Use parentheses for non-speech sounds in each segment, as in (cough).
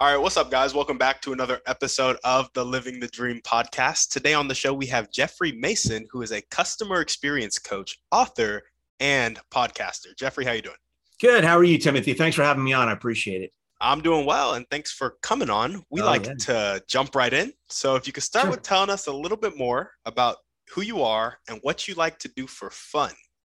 All right, what's up, guys? Welcome back to another episode of the Living the Dream podcast. Today on the show, we have Jeffrey Mason, who is a customer experience coach, author, and podcaster. Jeffrey, how are you doing? Good. How are you, Timothy? Thanks for having me on. I appreciate it. I'm doing well, and thanks for coming on. We oh, like yeah. to jump right in. So, if you could start sure. with telling us a little bit more about who you are and what you like to do for fun,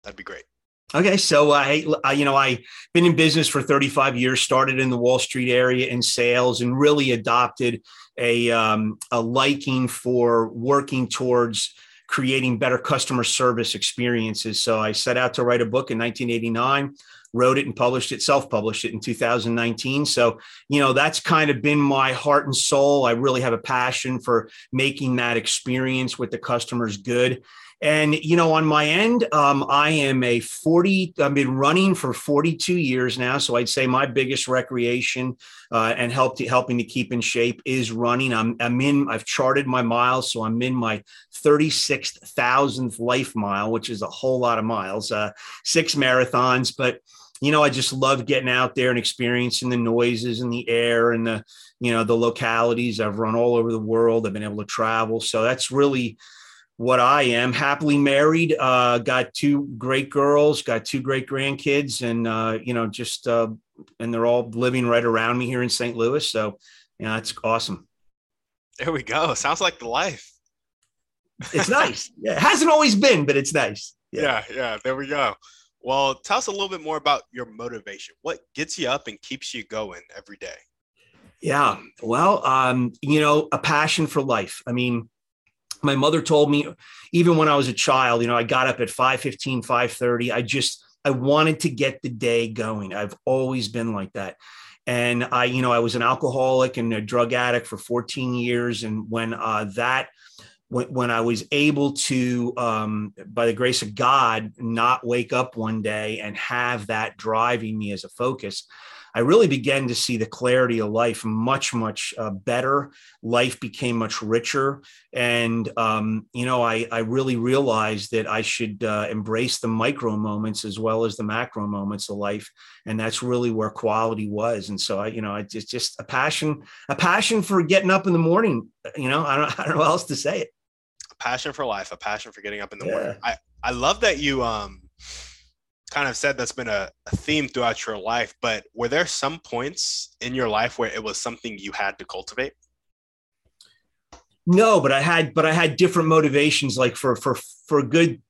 that'd be great. Okay, so I, uh, you know, I've been in business for 35 years. Started in the Wall Street area in sales, and really adopted a um, a liking for working towards creating better customer service experiences. So I set out to write a book in 1989, wrote it and published it, self-published it in 2019. So you know, that's kind of been my heart and soul. I really have a passion for making that experience with the customers good. And, you know, on my end, um, I am a 40, I've been running for 42 years now. So I'd say my biggest recreation uh, and help to, helping to keep in shape is running. I'm, I'm in, I've charted my miles. So I'm in my 36,000th life mile, which is a whole lot of miles, uh, six marathons. But, you know, I just love getting out there and experiencing the noises and the air and the, you know, the localities. I've run all over the world. I've been able to travel. So that's really, what I am. Happily married, uh, got two great girls, got two great grandkids, and uh, you know, just uh, and they're all living right around me here in St. Louis. So, yeah, it's awesome. There we go. Sounds like the life. It's (laughs) nice. yeah, it hasn't always been, but it's nice. Yeah. yeah, yeah. There we go. Well, tell us a little bit more about your motivation. What gets you up and keeps you going every day? Yeah. Well, um, you know, a passion for life. I mean, my mother told me even when i was a child you know i got up at 5 15 5 30 i just i wanted to get the day going. I've always been like that. And i you know i was an alcoholic and a drug addict for 14 years. And when uh, that when, when i was able to um, by the grace of god not wake up one day and have that driving me as a focus I really began to see the clarity of life much, much uh, better. Life became much richer. And, um, you know, I, I really realized that I should uh, embrace the micro moments as well as the macro moments of life. And that's really where quality was. And so I, you know, it's just a passion, a passion for getting up in the morning. You know, I don't, (laughs) I don't know how else to say it. A passion for life, a passion for getting up in the yeah. morning. I, I love that you, um, kind of said that's been a, a, theme throughout your life, but were there some points in your life where it was something you had to cultivate? No, but I had, but I had different motivations. Like for for for good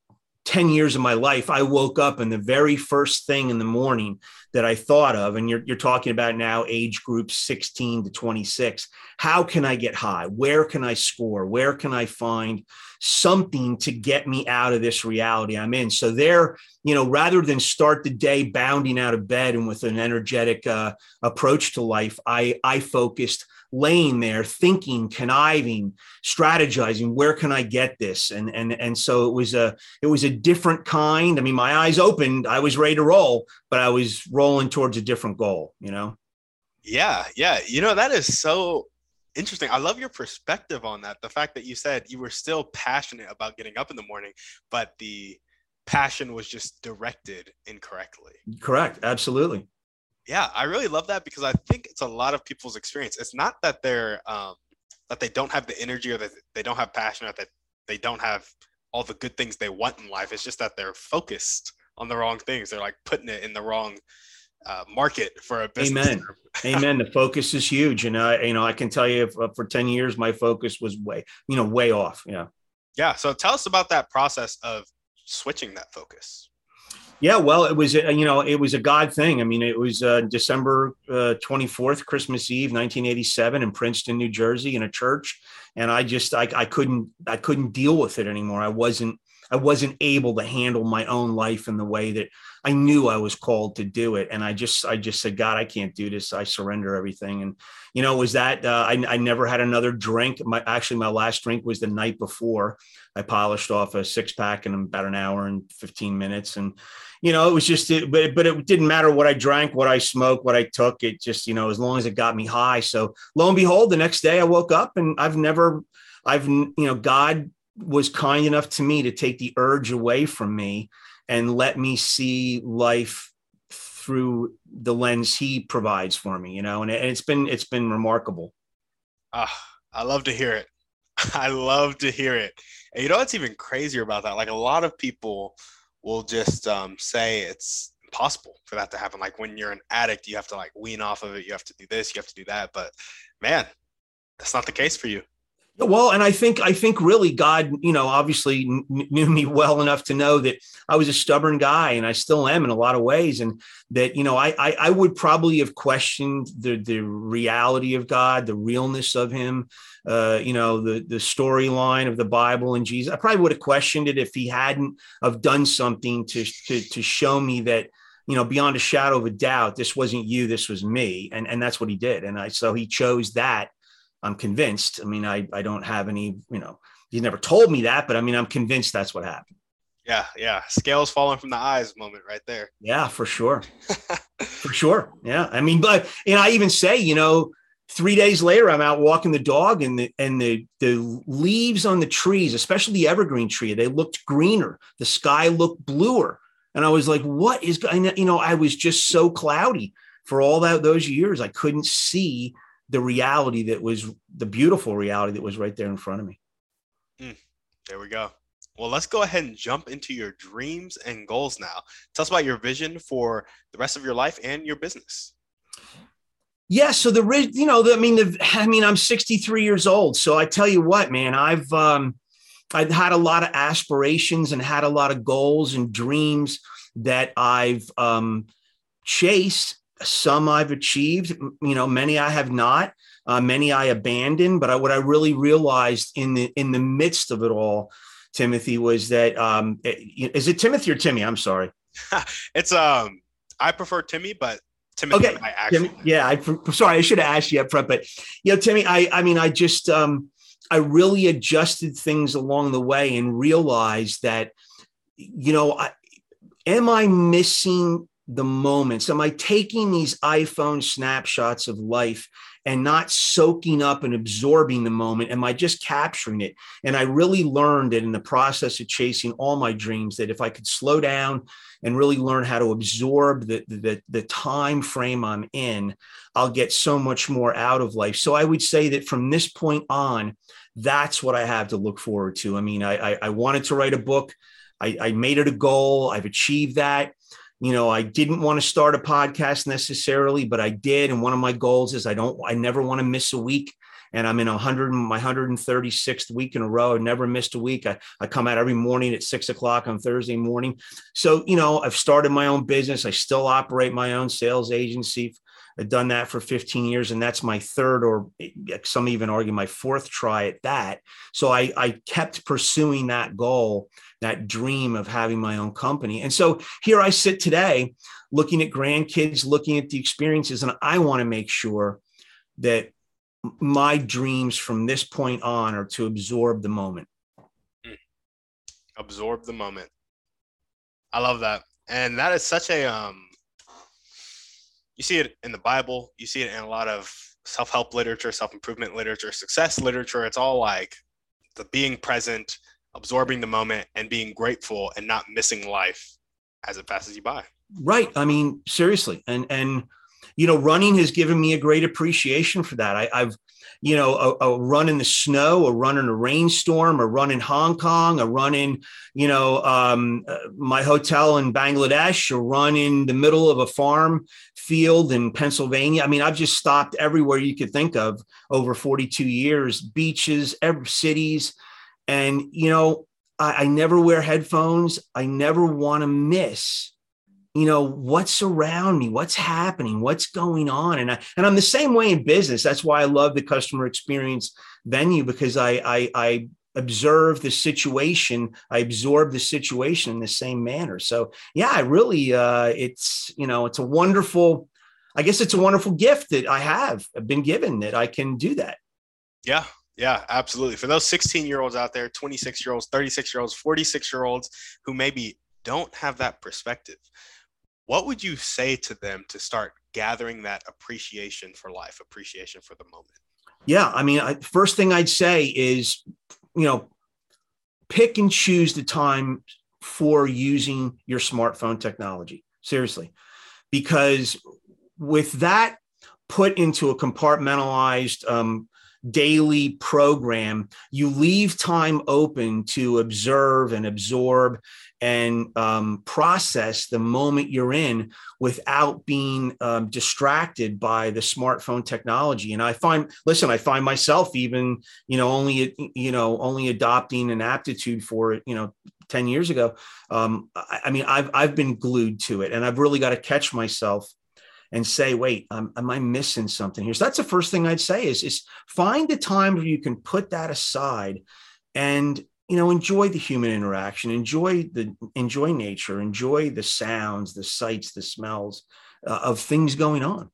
10 years of my life, I woke up and the very first thing in the morning that I thought of, and you're, you're talking about now age groups 16 to 26, how can I get high? Where can I score? Where can I find something to get me out of this reality I'm in? So there, you know, rather than start the day bounding out of bed and with an energetic uh, approach to life, I, I focused – laying there thinking conniving strategizing where can i get this? And and and so it was a it was a different kind. I mean my eyes opened. I was ready to roll but i was rolling towards a different goal you know? Yeah yeah. You know that is so interesting. I love your perspective on that. The fact that you said you were still passionate about getting up in the morning but the passion was just directed incorrectly. Correct. Absolutely yeah, I really love that because I think it's a lot of people's experience. It's not that they're um, that they don't have the energy or that they don't have passion or that they don't have all the good things they want in life. It's just that they're focused on the wrong things. They're like putting it in the wrong uh, market for a business. Amen. (laughs) Amen. The focus is huge, and I, you know, I can tell you uh, for ten years my focus was way, you know, way off. Yeah. Yeah. So tell us about that process of switching that focus. Yeah, well, it was you know it was a God thing. I mean, it was uh, December twenty uh, fourth, Christmas Eve, nineteen eighty seven, in Princeton, New Jersey, in a church, and I just I, I couldn't I couldn't deal with it anymore. I wasn't I wasn't able to handle my own life in the way that I knew I was called to do it. And I just, I just said, God, I can't do this. I surrender everything. And, you know, was that, uh, I, I never had another drink. My, actually, my last drink was the night before I polished off a six pack in about an hour and 15 minutes. And, you know, it was just, it, but, but it didn't matter what I drank, what I smoked, what I took. It just, you know, as long as it got me high. So lo and behold, the next day I woke up and I've never, I've, you know, God was kind enough to me to take the urge away from me and let me see life through the lens he provides for me you know and it's been it's been remarkable uh, i love to hear it (laughs) i love to hear it and you know what's even crazier about that like a lot of people will just um, say it's impossible for that to happen. Like when you're an addict you have to like wean off of it. You have to do this you have to do that. But man that's not the case for you well, and I think I think really God, you know, obviously knew me well enough to know that I was a stubborn guy, and I still am in a lot of ways, and that you know I I, I would probably have questioned the the reality of God, the realness of Him, uh, you know, the the storyline of the Bible and Jesus. I probably would have questioned it if He hadn't have done something to to to show me that you know beyond a shadow of a doubt this wasn't you this was me and and that's what he did and i so he chose that I'm convinced. I mean, I, I don't have any, you know, he never told me that, but I mean, I'm convinced that's what happened. Yeah, yeah. Scales falling from the eyes moment right there. Yeah, for sure. (laughs) for sure. Yeah. I mean, but and I even say, you know, three days later, I'm out walking the dog and the and the the leaves on the trees, especially the evergreen tree, they looked greener. The sky looked bluer. And I was like, what is you know, I was just so cloudy for all that those years. I couldn't see the reality that was the beautiful reality that was right there in front of me. Mm, there we go. Well, let's go ahead and jump into your dreams and goals now. Tell us about your vision for the rest of your life and your business. Yeah, so the you know, the, I mean, the, I mean, I'm 63 years old, so I tell you what, man, I've um, I've had a lot of aspirations and had a lot of goals and dreams that I've um, chased some I've achieved, you know, many I have not. Uh, many I abandoned, but I, what I really realized in the in the midst of it all, Timothy, was that um, it, is it Timothy or Timmy? I'm sorry. (laughs) it's um, I prefer Timmy, but Timothy, okay. I actually, Timmy, yeah, I sorry, I should have asked you up front, but you know, Timmy, I I mean, I just um, I really adjusted things along the way and realized that, you know, I, am I missing the moments? Am I taking these iPhone snapshots of life and not soaking up and absorbing the moment? Am I just capturing it? And I really learned that in the process of chasing all my dreams, that if I could slow down and really learn how to absorb the, the, the time frame I'm in, I'll get so much more out of life. So I would say that from this point on, that's what I have to look forward to. I mean, I, I, I wanted to write a book. I, I made it a goal. I've achieved that you know i didn't want to start a podcast necessarily but i did and one of my goals is i don't i never want to miss a week and i'm in 100 my 136th week in a row i never missed a week. I, I come out every morning at six o'clock on thursday morning. So you know i've started my own business. I still operate my own sales agency. I've done that for 15 years, and that's my third, or some even argue my fourth try at that. So I, I kept pursuing that goal that dream of having my own company. And so here I sit today looking at grandkids, looking at the experiences, and I want to make sure that my dreams from this point on are to absorb the moment. Hmm. Absorb the moment. I love that. And that is such a um you see it in the Bible, you see it in a lot of self-help literature, self-improvement literature, success literature. It's all like the being present, absorbing the moment and being grateful and not missing life as it passes you by. Right. I mean, seriously. And and you know, running has given me a great appreciation for that. I, have you know, a, a, run in the snow, a run in a rainstorm, a run in Hong Kong, a run in, you know, um, uh, my hotel in Bangladesh, a run in the middle of a farm field in Pennsylvania. I mean, I've just stopped everywhere you could think of over 42 years, beaches, every, cities, and, you know, I, I never wear headphones. I never want to miss you know what's around me what's happening what's going on. And I, and I'm the same way in business. That's why I love the customer experience venue because I I I observe the situation i absorb the situation in the same manner. So yeah i really uh it's you know it's a wonderful i guess it's a wonderful gift that i have been given that i can do that. Yeah yeah absolutely for those 16 year olds out there 26 year olds 36 year olds 46 year olds who maybe don't have that perspective what would you say to them to start gathering that appreciation for life appreciation for the moment yeah i mean I, first thing i'd say is you know, pick and choose the time for using your smartphone technology. Seriously. Because with that put into a compartmentalized um, daily program, you leave time open to observe and absorb and um, process the moment you're in without being um, distracted by the smartphone technology. And i find listen i find myself even you know only you know only adopting an aptitude for it you know 10 years ago. Um, I, I, mean I've, I've been glued to it and i've really got to catch myself and say wait um, am i missing something here? So that's the first thing i'd say is, is find the time where you can put that aside and you know enjoy the human interaction enjoy the enjoy nature enjoy the sounds the sights the smells uh, of things going on.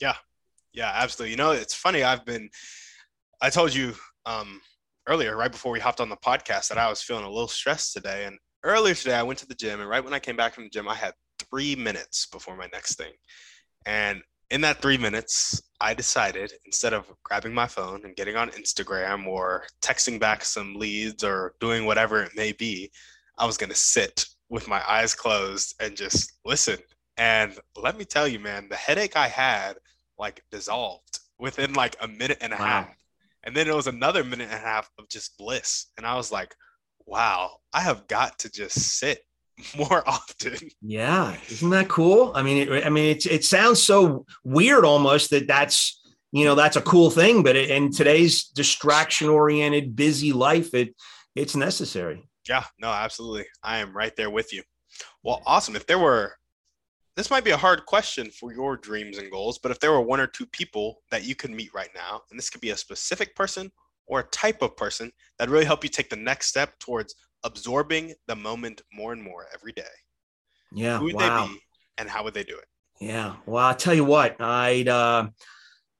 Yeah. Yeah absolutely. You know it's funny i've been i told you um earlier right before we hopped on the podcast that i was feeling a little stressed today and earlier today i went to the gym and right when i came back from the gym i had three minutes before my next thing and in that three minutes, I decided instead of grabbing my phone and getting on Instagram or texting back some leads or doing whatever it may be, I was going to sit with my eyes closed and just listen. And let me tell you, man, the headache I had like dissolved within like a minute and a wow. half. And then it was another minute and a half of just bliss. And I was like, wow, I have got to just sit (laughs) more often. Yeah, isn't that cool? I mean, it, I mean, it it sounds so weird almost that that's you know that's a cool thing, but it, in today's distraction oriented, busy life, it it's necessary. Yeah, no, absolutely. I am right there with you. Well, awesome. If there were, this might be a hard question for your dreams and goals, but if there were one or two people that you could meet right now, and this could be a specific person or a type of person that really help you take the next step towards absorbing the moment more and more every day. Yeah. Who would wow. they be and how would they do it? Yeah. Well, I'll tell you what, I'd, uh,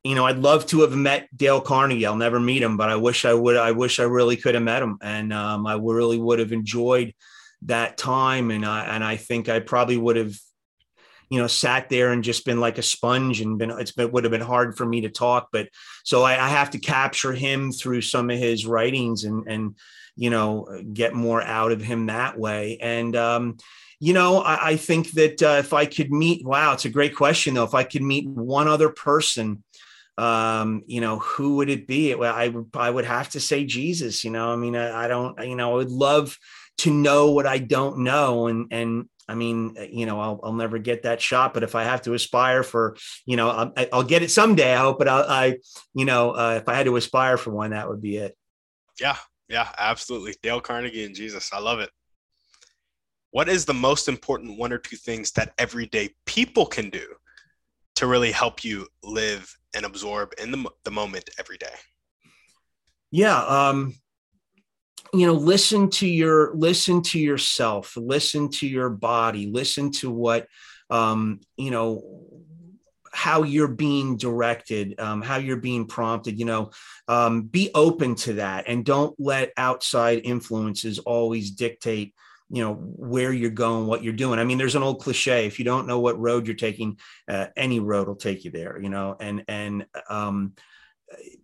you know, I'd love to have met Dale Carnegie. I'll never meet him, but I wish I would. I wish I really could have met him, and um, I really would have enjoyed that time. And I and I think I probably would have, you know, sat there and just been like a sponge, and been it's been would have been hard for me to talk. But so I, I have to capture him through some of his writings, and and you know, get more out of him that way. And, um, you know, I, I think that uh, if I could meet, wow, it's a great question though. If I could meet one other person, um, you know, who would it be? I I would have to say Jesus. You know, I mean, I, I don't, you know, I would love to know what I don't know, and and I mean, you know, I'll, I'll never get that shot, but if I have to aspire for, you know, I'll, I'll get it someday. I hope, but I, I you know, uh, if I had to aspire for one, that would be it. Yeah, yeah, absolutely. Dale Carnegie and Jesus. I love it. What is the most important one or two things that everyday people can do to really help you live and absorb in the, the moment every day? Yeah. Um, you know, listen to your, listen to yourself, listen to your body, listen to what, um, you know, how you're being directed, um, how you're being prompted. You know, um, be open to that and don't let outside influences always dictate you know where you're going what you're doing i mean there's an old cliche if you don't know what road you're taking uh, any road will take you there you know and and um,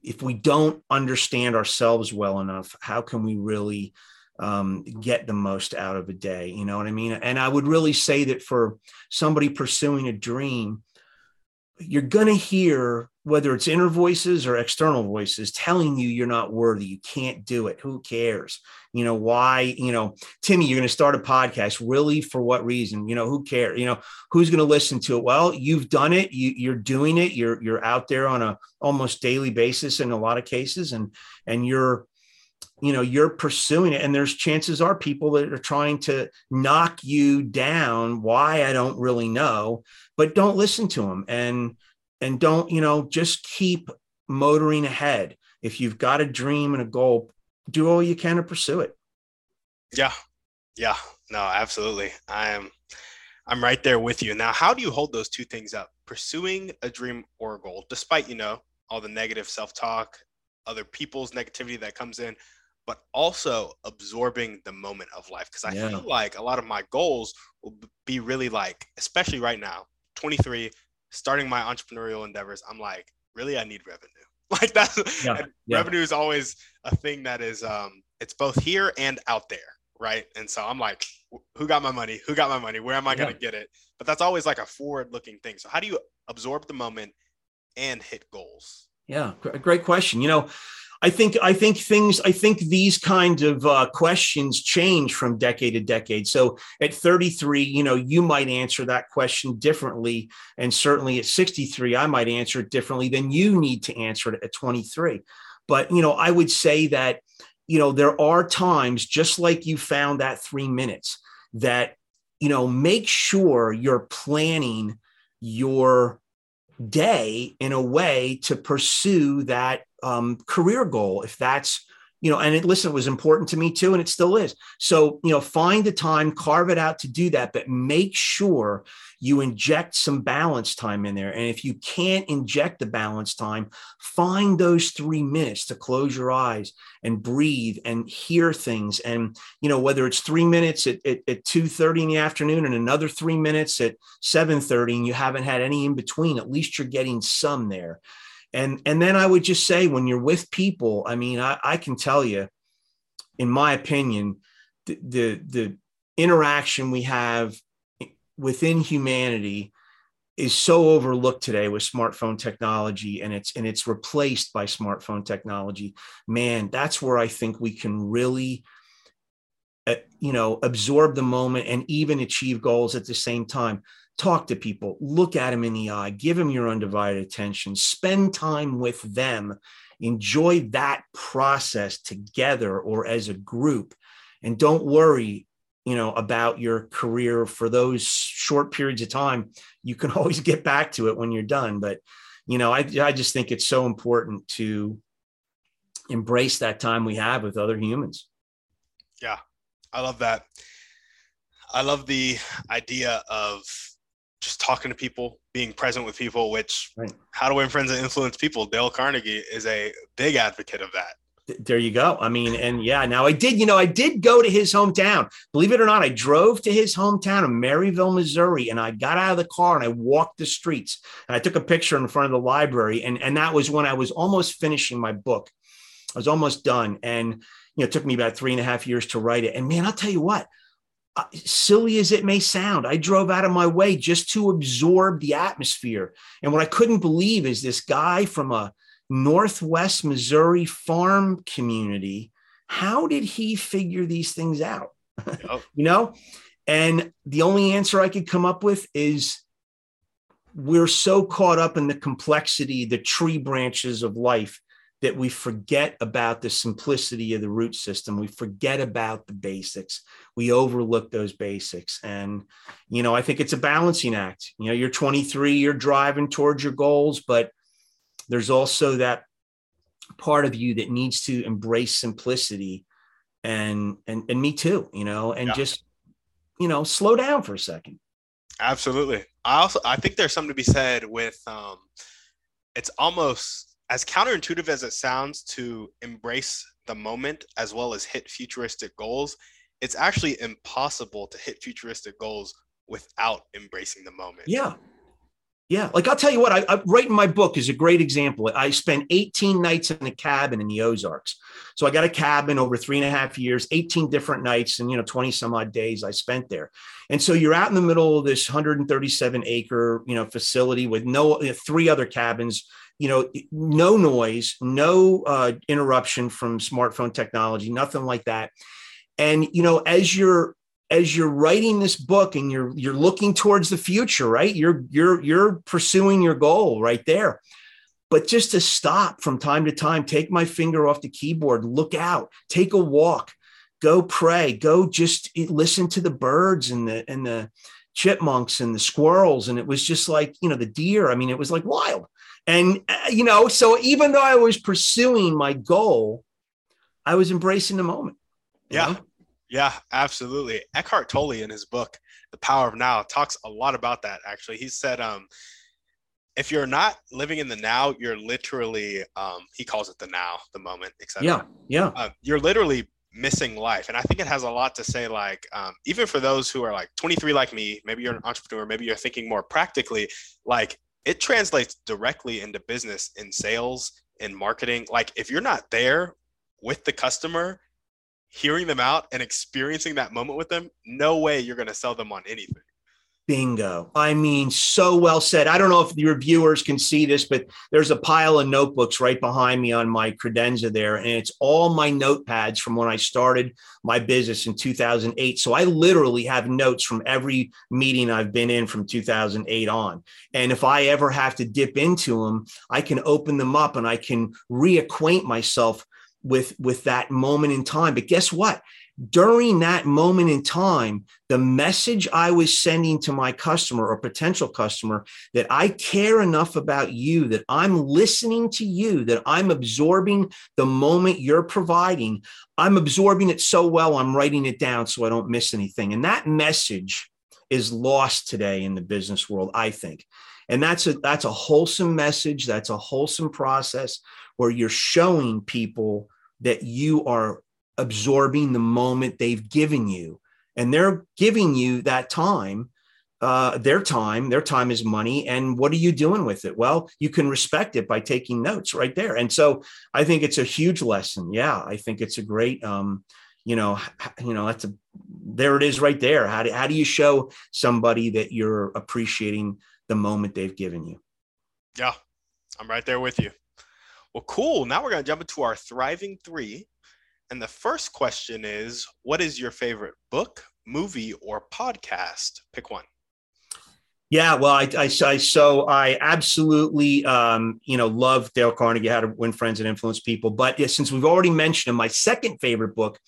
if we don't understand ourselves well enough how can we really um, get the most out of a day you know what i mean and i would really say that for somebody pursuing a dream you're going to hear whether it's inner voices or external voices telling you you're not worthy you can't do it who cares? You know why you know timmy you're going to start a podcast really for what reason? You know who cares you know who's going to listen to it? Well you've done it you, you're doing it you're you're out there on a almost daily basis in a lot of cases and and you're you know you're pursuing it and there's chances are people that are trying to knock you down why i don't really know but don't listen to them and and don't you know just keep motoring ahead if you've got a dream and a goal do all you can to pursue it. Yeah. Yeah. No, absolutely. I'm I'm right there with you. Now, how do you hold those two things up? Pursuing a dream or a goal, despite, you know, all the negative self-talk, other people's negativity that comes in, but also absorbing the moment of life. Cause I yeah. feel like a lot of my goals will be really like, especially right now, 23, starting my entrepreneurial endeavors. I'm like, really, I need revenue. (laughs) Like that yeah. yeah. revenue is always a thing that is um it's both here and out there right? And so I'm like, who got my money? Who got my money? Where am I going to get it? But that's always like a forward looking thing. So how do you absorb the moment and hit goals? Yeah, great question. You know, I think I think things I think these kind of uh, questions change from decade to decade. So at 33, you know, you might answer that question differently, and certainly at 63, I might answer it differently than you need to answer it at 23. But you know, I would say that you know, there are times, just like you found that three minutes, that, you know, make sure you're planning your day in a way to pursue that um, career goal. If that's you know, and it, listen, it was important to me too, and it still is. So, you know, find the time, carve it out to do that, but make sure you inject some balance time in there. And if you can't inject the balance time, find those three minutes to close your eyes and breathe and hear things. And, you know, whether it's three minutes at, at, at 2.30 in the afternoon and another three minutes at 7.30 and you haven't had any in between, at least you're getting some there and and then i would just say when you're with people i mean i, I can tell you in my opinion the, the, the interaction we have within humanity is so overlooked today with smartphone technology and it's and it's replaced by smartphone technology. Man that's where i think we can really uh, you know absorb the moment and even achieve goals at the same time talk to people, look at them in the eye, give them your undivided attention, spend time with them, enjoy that process together or as a group. And don't worry, you know, about your career for those short periods of time. You can (laughs) always get back to it when you're done. But, you know, I, I just think it's so important to embrace that time we have with other humans. Yeah, I love that. I love the idea of just talking to people, being present with people, which right. how to win friends and influence people. Dale Carnegie is a big advocate of that. There you go. I mean, and yeah, now I did, you know, I did go to his hometown. Believe it or not, I drove to his hometown of Maryville, Missouri, and I got out of the car and I walked the streets and I took a picture in front of the library. And, and that was when I was almost finishing my book. I was almost done. And, you know, it took me about three and a half years to write it. And man, I'll tell you what, uh, silly as it may sound, I drove out of my way just to absorb the atmosphere. And what I couldn't believe is this guy from a Northwest Missouri farm community. How did he figure these things out? (laughs) Yep. you know? And the only answer I could come up with is we're so caught up in the complexity, the tree branches of life that we forget about the simplicity of the root system. We forget about the basics. We overlook those basics. And, you know, I think it's a balancing act. You know, you're 23, you're driving towards your goals, but there's also that part of you that needs to embrace simplicity and and and me too, you know, and yeah. just you know, slow down for a second. Absolutely. I also I think there's something to be said with um it's almost as counterintuitive as it sounds to embrace the moment as well as hit futuristic goals, it's actually impossible to hit futuristic goals without embracing the moment. Yeah. Yeah. Like I'll tell you what, I, I write in my book is a great example. I spent 18 nights in a cabin in the Ozarks. So I got a cabin over three and a half years, 18 different nights and, you know, 20 some odd days I spent there. And so you're out in the middle of this 137 acre, you know, facility with no three other cabins you know, no noise, no uh, interruption from smartphone technology, nothing like that. And you know, as you're as you're writing this book and you're you're looking towards the future, right? You're you're you're pursuing your goal right there. But just to stop from time to time, take my finger off the keyboard, look out, take a walk, go pray, go just listen to the birds and the and the chipmunks and the squirrels and it was just like you know the deer i mean it was like wild and, uh, you know, so even though I was pursuing my goal, I was embracing the moment. Yeah. Know? Yeah, absolutely. Eckhart Tolle in his book, The Power of Now, talks a lot about that actually. He said um if you're not living in the now, you're literally um he calls it the now, the moment, etc. Yeah. Yeah. Uh, you're literally missing life. And I think it has a lot to say, like, um, even for those who are like 23 like me, maybe you're an entrepreneur, maybe you're thinking more practically, like it translates directly into business in sales in marketing. Like if you're not there with the customer hearing them out and experiencing that moment with them no way you're going to sell them on anything Bingo. I mean, so well said. I don't know if your viewers can see this, but there's a pile of notebooks right behind me on my credenza there. And it's all my notepads from when I started my business in 2008. So I literally have notes from every meeting I've been in from 2008 on. And if I ever have to dip into them, I can open them up and I can reacquaint myself with with that moment in time but guess what during that moment in time, the message I was sending to my customer or potential customer that I care enough about you, that I'm listening to you, that I'm absorbing the moment you're providing, I'm absorbing it so well, I'm writing it down so I don't miss anything. And that message is lost today in the business world, I think. And that's a that's a wholesome message, that's a wholesome process where you're showing people that you are absorbing the moment they've given you. And they're giving you that time uh, their time their time is money. And what are you doing with it? Well you can respect it by taking notes right there. And so i think it's a huge lesson. Yeah i think it's a great um, you know you know that's a there it is right there. How do, how do you show somebody that you're appreciating the moment they've given you? Yeah i'm right there with you. Well cool. Now we're going to jump into our thriving three and the first question is What is your favorite book, movie, or podcast? Pick one. Yeah, well, I, I, I so I absolutely, um, you know, love Dale Carnegie, How to Win Friends and Influence People. But yeah, since we've already mentioned him, my second favorite book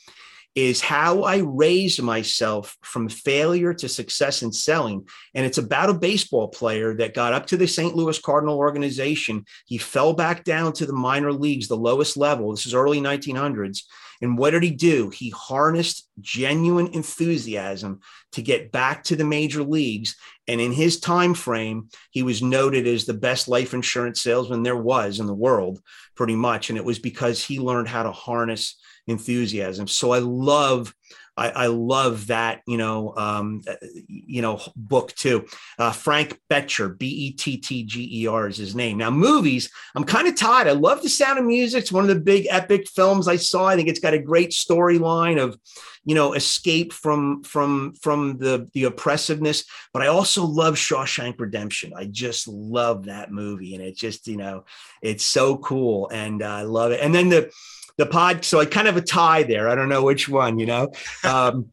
is how I raised myself from failure to success in selling. And it's about a baseball player that got up to the St. Louis Cardinal organization. He fell back down to the minor leagues, the lowest level. This is early 1900s. And what did he do? He harnessed genuine enthusiasm to get back to the major leagues. And in his time frame, he was noted as the best life insurance salesman there was in the world, pretty much. And it was because he learned how to harness enthusiasm. So I love I, I love that, you know, um, you know, book too. Uh, Frank Bettger, B E T T G E R is his name. Now, movies, I'm kind of tired. I love the sound of music. It's one of the big epic films I saw. I think it's got a great storyline of, you know, escape from from from the the oppressiveness. But I also love Shawshank Redemption. I just love that movie, and it just, you know, it's so cool, and uh, I love it. And then the the pod. So I kind of a tie there. I don't know which one, you know. Um,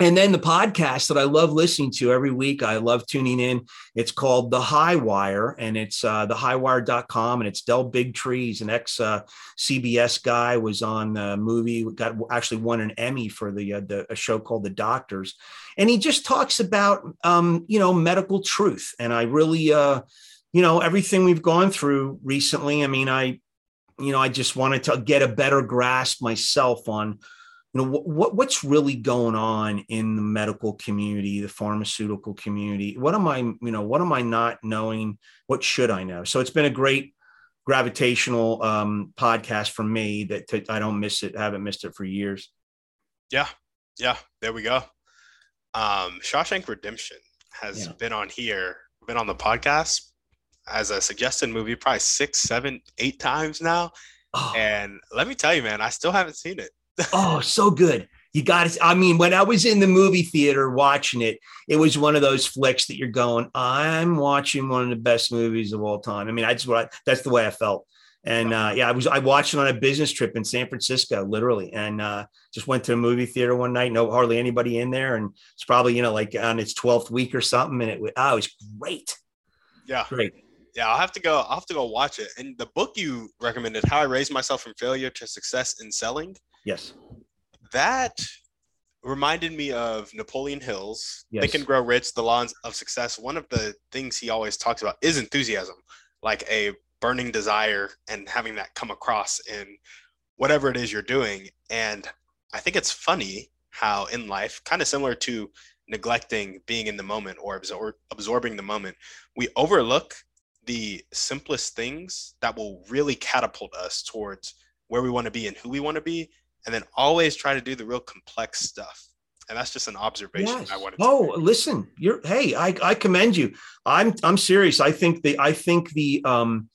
and then the podcast that I love listening to every week, I love tuning in. It's called The High Wire, and it's uh, thehighwire.com, and it's Del Bigtree, an ex uh, CBS guy, was on the movie, got actually won an Emmy for the, uh, the a show called The Doctors, and he just talks about um, you know medical truth, and I really. Uh, you know everything we've gone through recently i mean i you know, I just wanted to get a better grasp myself on, you know, what what's really going on in the medical community, the pharmaceutical community. What am I, you know, what am I not knowing? What should I know? So it's been a great gravitational um, podcast for me that to, I don't miss it. Haven't missed it for years. Yeah, yeah. There we go. Um, Shawshank Redemption has yeah. been on here, been on the podcast as a suggested movie probably six, seven, eight times now. Oh. And let me tell you, man, I still haven't seen it. (laughs) oh, so good. You got to, I mean, when I was in the movie theater watching it, it was one of those flicks that you're going, I'm watching one of the best movies of all time. I mean, I just, that's the way I felt. And uh, yeah, I was I watched it on a business trip in San Francisco, literally, and uh, just went to a movie theater one night. No, hardly anybody in there, and it's probably you know like on its twelfth week or something, and it, oh, it was great. Yeah, great yeah, I'll have to go. I'll have to go watch it. And the book you recommended, "How I Raised Myself from Failure to Success in Selling." Yes, that reminded me of Napoleon Hill's yes. Think and Grow Rich: The Laws of Success. One of the things he always talks about is enthusiasm, like a burning desire, and having that come across in whatever it is you're doing. And I think it's funny how in life, kind of similar to neglecting being in the moment or absor- absorbing the moment, we overlook the simplest things that will really catapult us towards where we want to be and who we want to be, and then always try to do the real complex stuff. And that's just an observation yes. I wanted. To Oh, listen, you're hey, I, I commend you. I'm I'm serious. I think the I think the um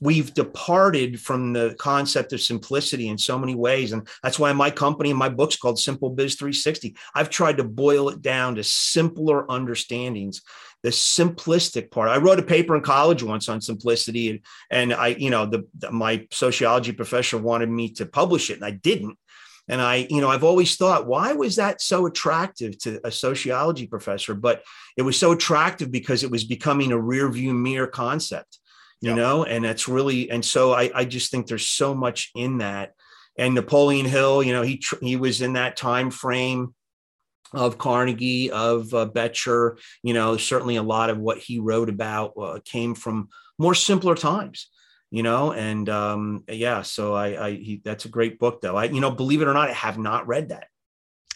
we've departed from the concept of simplicity in so many ways. And that's why my company and my book's called Simple Biz 360. I've tried to boil it down to simpler understandings. The simplistic part. I wrote a paper in college once on simplicity, and, and I, you know, the, the my sociology professor wanted me to publish it, and I didn't. And I, you know, I've always thought, why was that so attractive to a sociology professor? But it was so attractive because it was becoming a rear view mirror concept you know, and that's really, and so I, I just think there's so much in that. And Napoleon Hill, you know, he, he was in that time frame of Carnegie, of uh, Beecher, you know, certainly a lot of what he wrote about uh, came from more simpler times, you know, and um, yeah, so I, I he, that's a great book though. I, you know, believe it or not, I have not read that.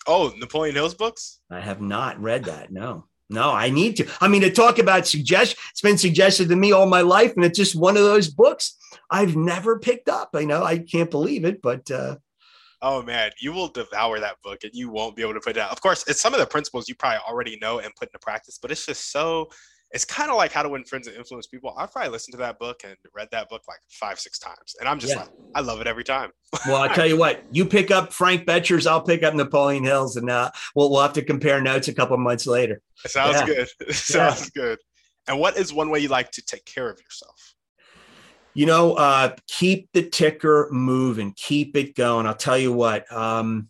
Oh, Napoleon Hill's books? I have not read that. No. No, I need to. I mean, to talk about suggestion, it's been suggested to me all my life, and it's just one of those books I've never picked up. I know I can't believe it, but uh, oh man, you will devour that book, and you won't be able to put it down. Of course, it's some of the principles you probably already know and put into practice, but it's just so it's kind of like how to win friends and influence people. I've probably listened to that book and read that book like five, six times. And I'm just yeah. like, I love it every time. (laughs) well, I tell you what, you pick up Frank Bettger's, I'll pick up Napoleon Hill's, and uh, we'll, we'll have to compare notes a couple months later. Sounds yeah. good. (laughs) Sounds yeah. good. And what is one way you like to take care of yourself? You know, uh, keep the ticker moving, keep it going. I'll tell you what, um,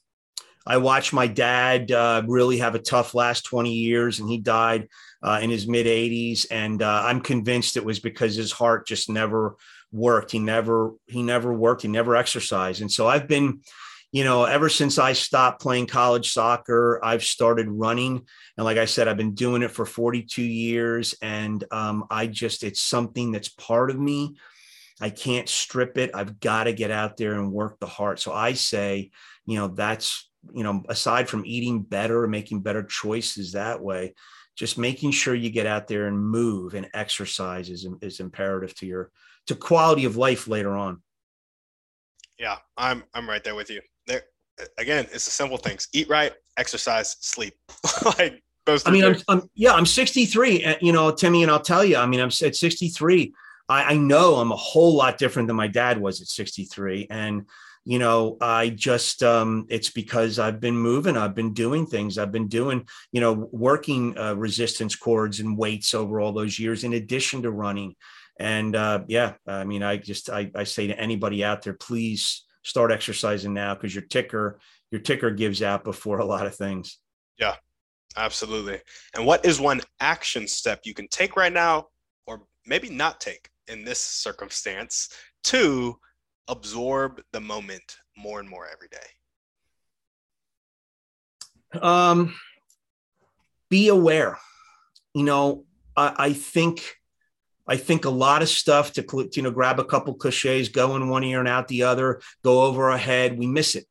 I watched my dad uh, really have a tough last 20 years, and he died uh, in his mid 80s. And uh, I'm convinced it was because his heart just never worked. He never he never worked. He never exercised. And so I've been, you know, ever since I stopped playing college soccer, I've started running. And like I said, I've been doing it for 42 years, and um, I just it's something that's part of me. I can't strip it. I've got to get out there and work the heart. So I say, you know, that's you know, aside from eating better, making better choices that way, just making sure you get out there and move and exercise is, is imperative to your to quality of life later on. Yeah, I'm I'm right there with you. There again, it's the simple things: eat right, exercise, sleep. (laughs) like those. I mean, I'm, I'm, yeah, I'm 63. and You know, Timmy, and I'll tell you, I mean, I'm at 63. I, I know I'm a whole lot different than my dad was at 63, and you know i just um, it's because i've been moving i've been doing things i've been doing you know working uh, resistance cords and weights over all those years in addition to running. And uh, yeah i mean i just I, I say to anybody out there please start exercising now because your ticker your ticker gives out before a lot of things. Yeah absolutely. And what is one action step you can take right now or maybe not take in this circumstance to absorb the moment more and more every day? Um, be aware. You know, I, I think I think a lot of stuff to you know grab a couple cliches, go in one ear and out the other, go over our head. We miss it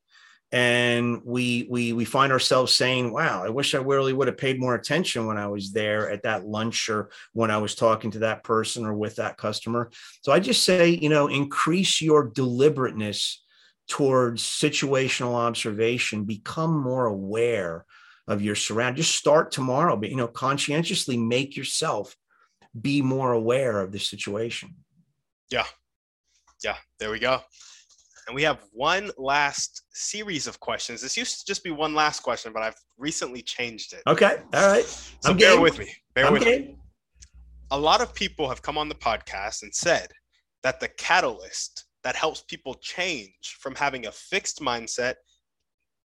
and we we we find ourselves saying wow i wish i really would have paid more attention when i was there at that lunch or when i was talking to that person or with that customer. So i just say you know increase your deliberateness towards situational observation. Become more aware of your surround just start tomorrow but you know conscientiously make yourself be more aware of the situation. Yeah. Yeah. There we go and we have one last series of questions. This used to just be one last question, but I've recently changed it. Okay. All right. So I'm bear game. with me. Bear I'm with game. me. A lot of people have come on the podcast and said that the catalyst that helps people change from having a fixed mindset,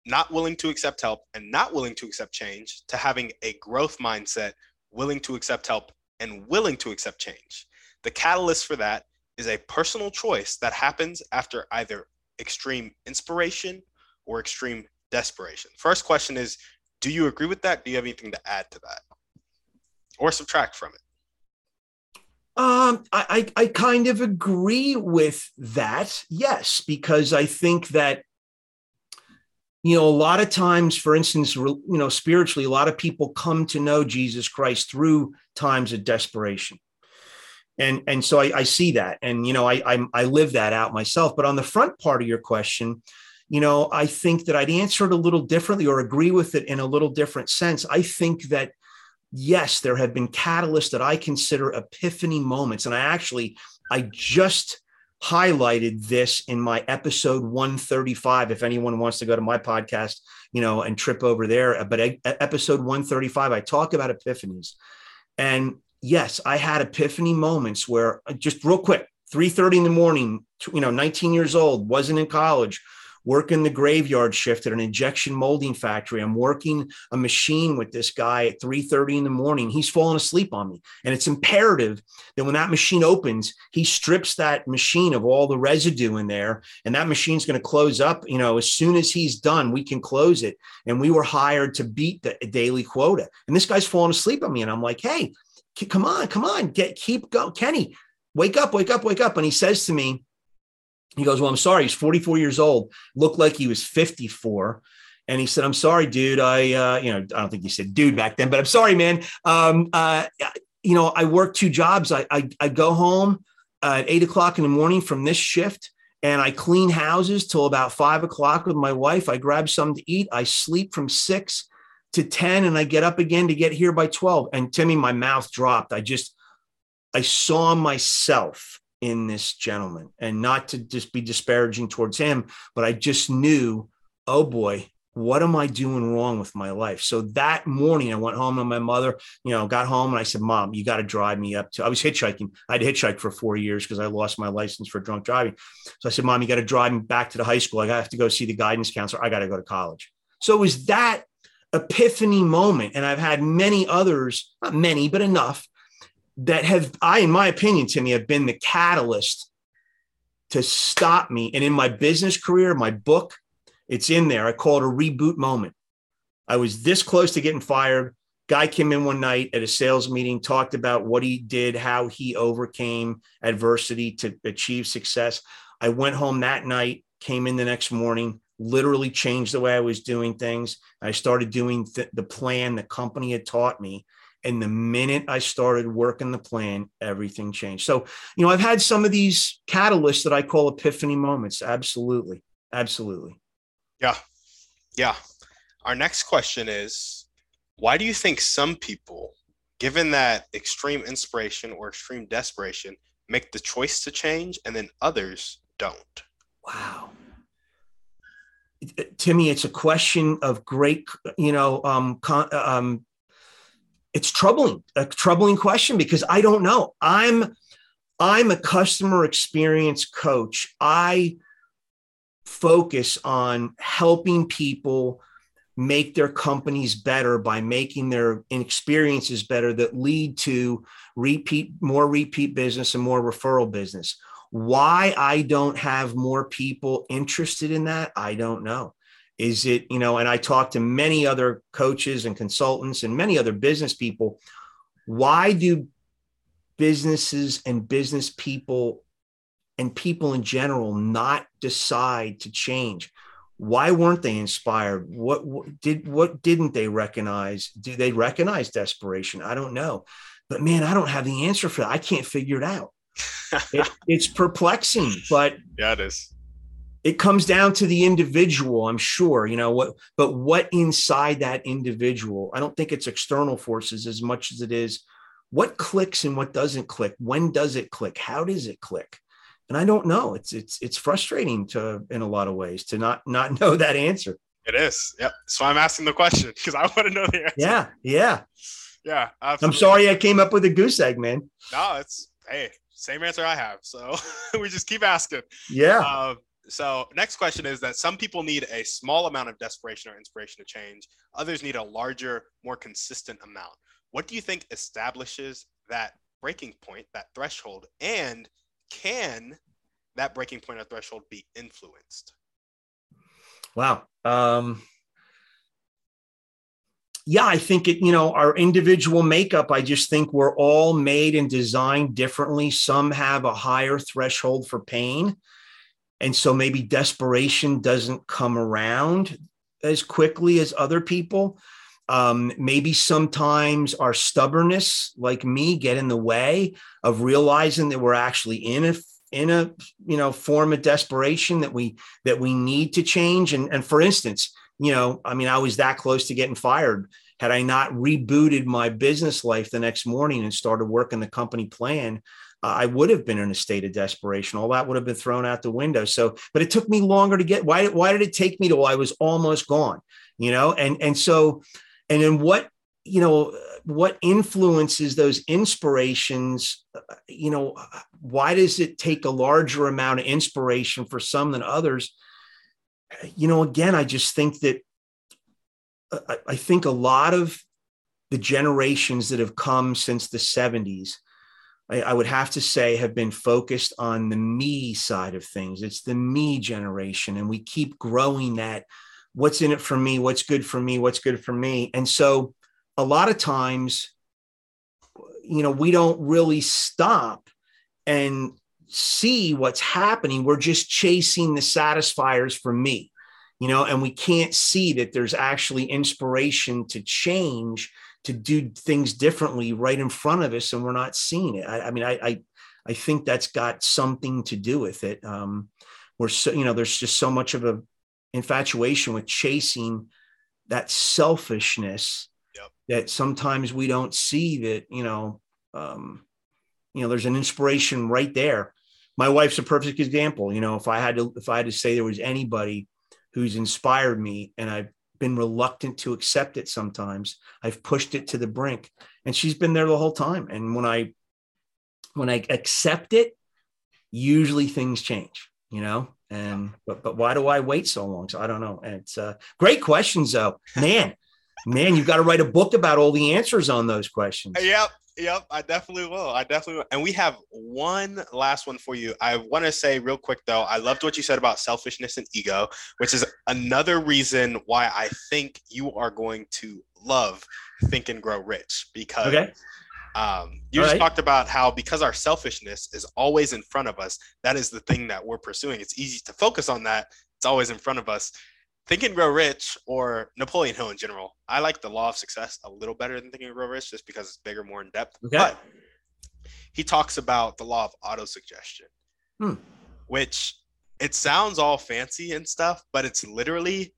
not willing to accept help and not willing to accept change, to having a growth mindset, willing to accept help and willing to accept change. The catalyst for that is a personal choice that happens after either extreme inspiration or extreme desperation. First question is Do you agree with that? Do you have anything to add to that or subtract from it? Um, I, I, I kind of agree with that. Yes, because I think that you know a lot of times for instance you know spiritually a lot of people come to know jesus christ through times of desperation and and so I, I see that. And you know I, I i live that out myself. But on the front part of your question you know i think that i'd answer it a little differently or agree with it in a little different sense. I think that yes there have been catalysts that i consider epiphany moments. And i actually i just highlighted this in my episode 135 if anyone wants to go to my podcast you know and trip over there but episode 135 i talk about epiphanies. And yes i had epiphany moments where uh, just real quick 3.30 in the morning you know 19 years old wasn't in college working the graveyard shift at an injection molding factory. I'm working a machine with this guy at 3:30 in the morning. He's falling asleep on me. And it's imperative that when that machine opens, he strips that machine of all the residue in there. And that machine's going to close up. You know, as soon as he's done, we can close it. And we were hired to beat the daily quota. And this guy's falling asleep on me. And I'm like, hey, come on, come on, get keep go. Kenny, wake up, wake up, wake up. And he says to me, he goes, Well, I'm sorry. He's 44 years old, looked like he was 54. And he said, I'm sorry, dude. I, uh, you know, I don't think he said dude back then, but I'm sorry, man. Um, uh, you know, I work two jobs. I, I, I go home at eight o'clock in the morning from this shift and I clean houses till about five o'clock with my wife. I grab something to eat. I sleep from six to 10 and I get up again to get here by 12. And Timmy, my mouth dropped. I just, I saw myself in this gentleman and not to just be disparaging towards him, but I just knew, oh boy, what am I doing wrong with my life? So that morning, I went home to my mother, you know, got home and I said, Mom, you got to drive me up to, I was hitchhiking. I'd hitchhiked for four years because I lost my license for drunk driving. So I said, Mom, you got to drive me back to the high school. I have to go see the guidance counselor. I got to go to college. So it was that epiphany moment. And I've had many others, not many, but enough that have I, in my opinion, Timmy, have been the catalyst to stop me. And in my business career, my book, it's in there. I call it a reboot moment. I was this close to getting fired. Guy came in one night at a sales meeting, talked about what he did, how he overcame adversity to achieve success. I went home that night, came in the next morning, literally changed the way I was doing things. I started doing th- the plan the company had taught me. And the minute I started working the plan, everything changed. So, you know, I've had some of these catalysts that I call epiphany moments. Absolutely. Absolutely. Yeah. Yeah. Our next question is why do you think some people, given that extreme inspiration or extreme desperation, make the choice to change and then others don't? Wow. Timmy, it's a question of great, you know, um, con- um, it's troubling, a troubling question because I don't know. I'm I'm a customer experience coach. I focus on helping people make their companies better by making their experiences better that lead to repeat more repeat business and more referral business. Why I don't have more people interested in that, I don't know. Is it, you know, and I talk to many other coaches and consultants and many other business people. Why do businesses and business people and people in general not decide to change? Why weren't they inspired? What, what did what didn't they recognize? Do they recognize desperation? I don't know. But man, I don't have the answer for that. I can't figure it out. It, it's perplexing, but yeah, it is. it comes down to the individual i'm sure you know what but what inside that individual i don't think it's external forces as much as it is what clicks and what doesn't click when does it click how does it click? And i don't know it's it's it's frustrating to in a lot of ways to not not know that answer. It is yep so i'm asking the question because i want to know the answer. Yeah yeah. Yeah absolutely. i'm sorry i came up with a goose egg man. No it's hey same answer i have so (laughs) we just keep asking. Yeah. Uh, so next question is that some people need a small amount of desperation or inspiration to change. Others need a larger more consistent amount. What do you think establishes that breaking point that threshold and can that breaking point or threshold be influenced? Wow. Um yeah, I think it, you know, our individual makeup, I just think we're all made and designed differently. Some have a higher threshold for pain. And so maybe desperation doesn't come around as quickly as other people. Um, maybe sometimes our stubbornness, like me, get in the way of realizing that we're actually in a in a you know form of desperation that we that we need to change. And and for instance, you know, I mean, I was that close to getting fired. Had I not rebooted my business life the next morning and started working the company plan, uh, I would have been in a state of desperation. All that would have been thrown out the window. So, but it took me longer to get. Why? Why did it take me till I was almost gone? You know, and and so, and then what? You know, what influences those inspirations? Uh, you know, why does it take a larger amount of inspiration for some than others? You know, again, I just think that uh, I, I think a lot of the generations that have come since the 70s, I, I, would have to say, have been focused on the me side of things. It's the me generation, and we keep growing that. What's in it for me? What's good for me? What's good for me? And so, a lot of times, you know, we don't really stop and see what's happening. We're just chasing the satisfiers for me, you know, and we can't see that there's actually inspiration to change, to do things differently right in front of us, and we're not seeing it. I, I mean, I, I, I think that's got something to do with it. Um, we're so, you know, there's just so much of a infatuation with chasing that selfishness yep. that sometimes we don't see that, you know, um, you know, there's an inspiration right there my wife's a perfect example. You know, if I had to, if I had to say there was anybody who's inspired me and I've been reluctant to accept it sometimes, I've pushed it to the brink and she's been there the whole time. And when I, when I accept it, usually things change, you know? And, but, but why do I wait so long? So I don't know. And it's uh, great questions though, man, man, you've got to write a book about all the answers on those questions. Yep. Yep, I definitely will. I definitely will. And we have one last one for you. I want to say real quick though, I loved what you said about selfishness and ego, which is another reason why I think you are going to love Think and Grow Rich because okay. um, you All just right. talked about how because our selfishness is always in front of us, that is the thing that we're pursuing. It's easy to focus on that. It's always in front of us. Think and Grow Rich or Napoleon Hill in general. I like the Law of Success a little better than Think and Grow Rich just because it's bigger, more in depth. Okay. But he talks about the law of autosuggestion, hmm. which it sounds all fancy and stuff, but it's literally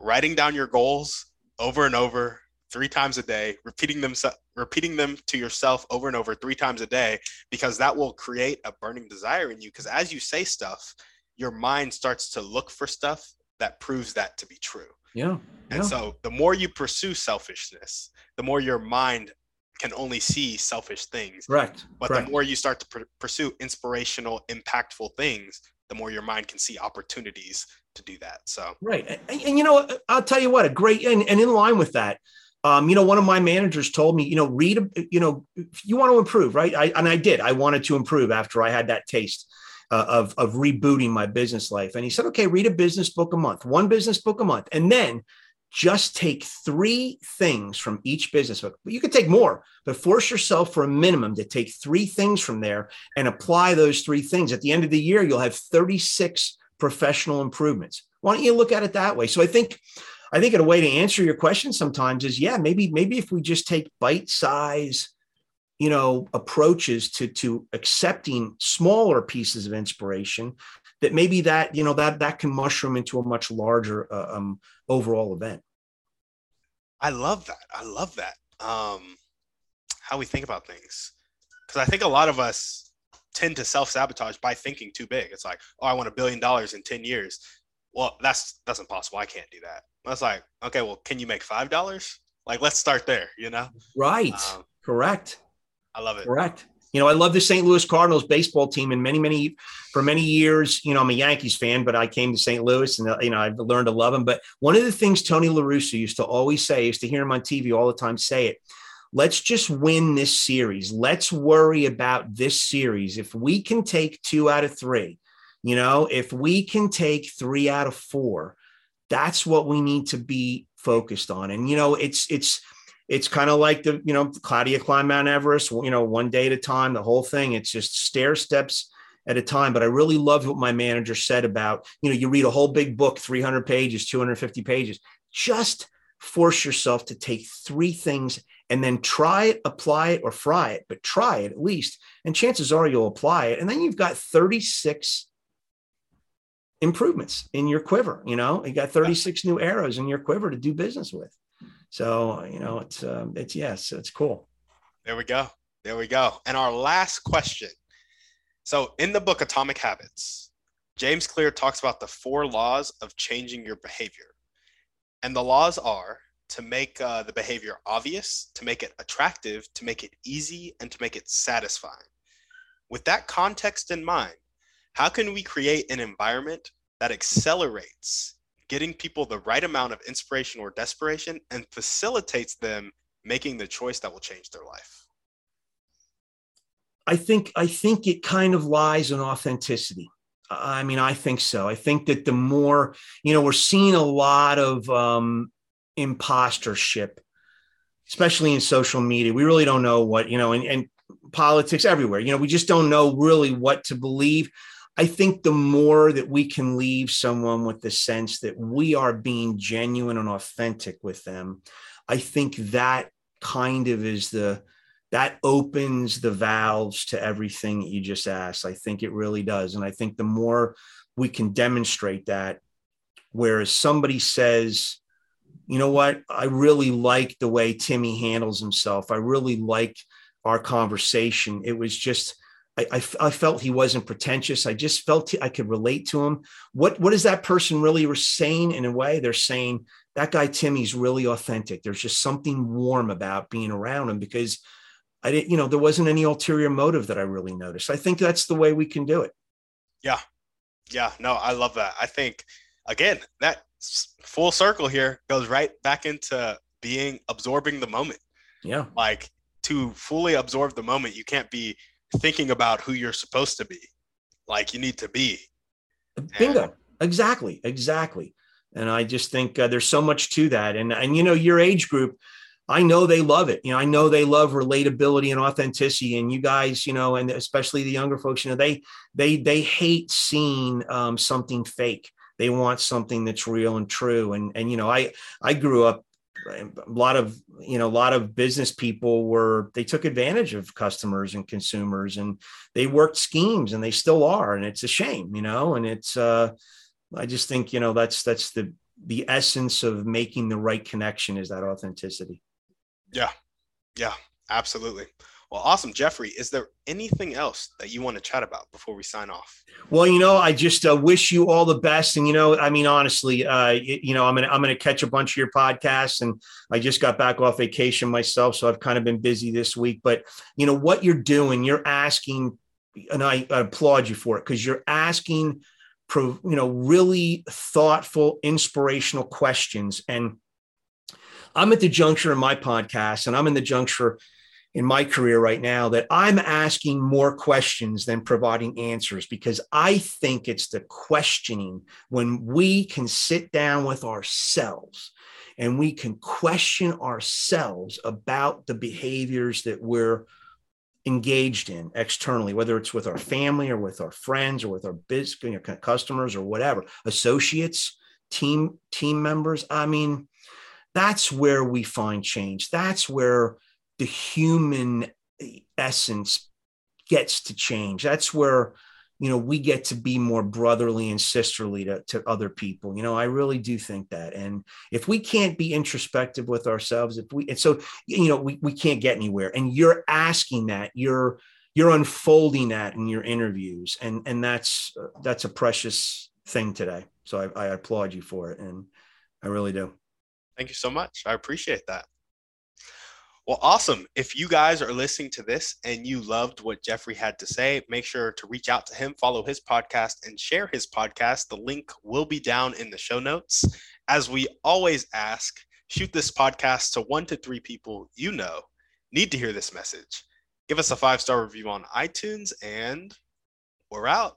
writing down your goals over and over three times a day, repeating them repeating them to yourself over and over three times a day because that will create a burning desire in you because as you say stuff, your mind starts to look for stuff that proves that to be true. Yeah. And yeah. so the more you pursue selfishness, the more your mind can only see selfish things. Right. But Correct. the more you start to pr- pursue inspirational, impactful things, the more your mind can see opportunities to do that. So right, and, and you know, I'll tell you what, a great and, and in line with that, um, you know, one of my managers told me, you know, read, you know, you want to improve, right? I, and I did. I wanted to improve after I had that taste uh, of, of rebooting my business life. And he said, okay, read a business book a month, one business book a month. And then just take three things from each business book. But You could take more, but force yourself for a minimum to take three things from there and apply those three things. At the end of the year, you'll have 36 professional improvements. Why don't you look at it that way? So I think I think a way to answer your question sometimes is yeah, maybe maybe if we just take bite size you know approaches to to accepting smaller pieces of inspiration that maybe that you know that that can mushroom into a much larger uh, um, overall event. I love that. I love that um how we think about things. Because i think a lot of us tend to self-sabotage by thinking too big. It's like oh i want a billion dollars in 10 years. Well that's that's impossible. I can't do that. That's like okay well can you make five dollars? Like let's start there you know? Right. Um, correct I love it. Correct. You know, I love the St. Louis Cardinals baseball team, and many, many, for many years, you know, I'm a Yankees fan, but I came to St. Louis, and uh, you know, I've learned to love them. But one of the things Tony La Russa used to always say, used to hear him on TV all the time say it. Let's just win this series. Let's worry about this series. If we can take two out of three, you know, if we can take three out of four, That's what we need to be focused on. And you know, it's it's it's kind of like the you know Claudia climb Mount Everest, you know, one day at a time. The whole thing. It's just stair steps at a time. But I really loved what my manager said about you know you read a whole big book, 300 pages, 250 pages. Just force yourself to take three things and then try it, apply it, or fry it, but try it at least. And chances are you'll apply it. And then you've got 36 improvements in your quiver. You know, you got 36 new arrows in your quiver to do business with. So, you know, it's, um, it's, yes, it's cool. There we go. There we go. And our last question. So, in the book Atomic Habits, James Clear talks about the four laws of changing your behavior. And the laws are to make uh, the behavior obvious, to make it attractive, to make it easy, and to make it satisfying. With that context in mind, how can we create an environment that accelerates getting people the right amount of inspiration or desperation and facilitates them making the choice that will change their life? I think I think it kind of lies in authenticity. I mean, I think so. I think that the more, you know, we're seeing a lot of um, impostership, especially in social media. We really don't know what, you know, and, and politics everywhere. You know, we just don't know really what to believe. I think the more that we can leave someone with the sense that we are being genuine and authentic with them, I think that kind of is the that opens the valves to everything that you just asked. I think it really does. And I think the more we can demonstrate that, whereas somebody says, you know what, I really like the way Timmy handles himself. I really like our conversation. It was just, I, I, I, felt he wasn't pretentious. I just felt I could relate to him. What what is that person really saying? In a way, they're saying that guy Timmy's really authentic. There's just something warm about being around him because I didn't, you know, there wasn't any ulterior motive that I really noticed. I think that's the way we can do it. Yeah. Yeah. No, I love that. I think, again, that full circle here goes right back into being absorbing the moment. Yeah. Like to fully absorb the moment, you can't be thinking about who you're supposed to be. Like you need to be. Bingo. And, exactly. Exactly. And I just think uh, there's so much to that. And, and, you know, your age group, I know they love it. You know, I know they love relatability and authenticity. And you guys, you know, and especially the younger folks, you know, they they they hate seeing um, something fake. They want something that's real and true. And and you know, I I grew up a lot of you know a lot of business people were they took advantage of customers and consumers and they worked schemes and they still are and it's a shame you know and it's uh i just think you know that's that's the the essence of making the right connection is that authenticity yeah. Yeah, absolutely. Well, awesome, Jeffrey. Is there anything else that you want to chat about before we sign off? Well, you know, I just uh, wish you all the best, and you know, I mean, honestly, uh, you know, I'm gonna I'm gonna catch a bunch of your podcasts, and I just got back off vacation myself, so I've kind of been busy this week. But you know, what you're doing, you're asking, and I, I applaud you for it because you're asking, you know, really thoughtful, inspirational questions, and I'm at the juncture in my podcast and I'm in the juncture in my career right now that I'm asking more questions than providing answers because I think it's the questioning when we can sit down with ourselves and we can question ourselves about the behaviors that we're engaged in externally, whether it's with our family or with our friends or with our business you know, customers or whatever, associates, team team members. I mean, that's where we find change. That's where the human essence gets to change. That's where, you know, we get to be more brotherly and sisterly to, to other people. You know, I really do think that. And if we can't be introspective with ourselves, if we, and so, you know, we, we can't get anywhere. And you're asking that, you're, you're unfolding that in your interviews. And, and that's, that's a precious thing today. So I, I applaud you for it. And I really do. Thank you so much. I appreciate that. Well, awesome. If you guys are listening to this and you loved what Jeffrey had to say, make sure to reach out to him, follow his podcast, and share his podcast. The link will be down in the show notes. As we always ask, shoot this podcast to one to three people you know need to hear this message. Give us a five star review on iTunes, and we're out.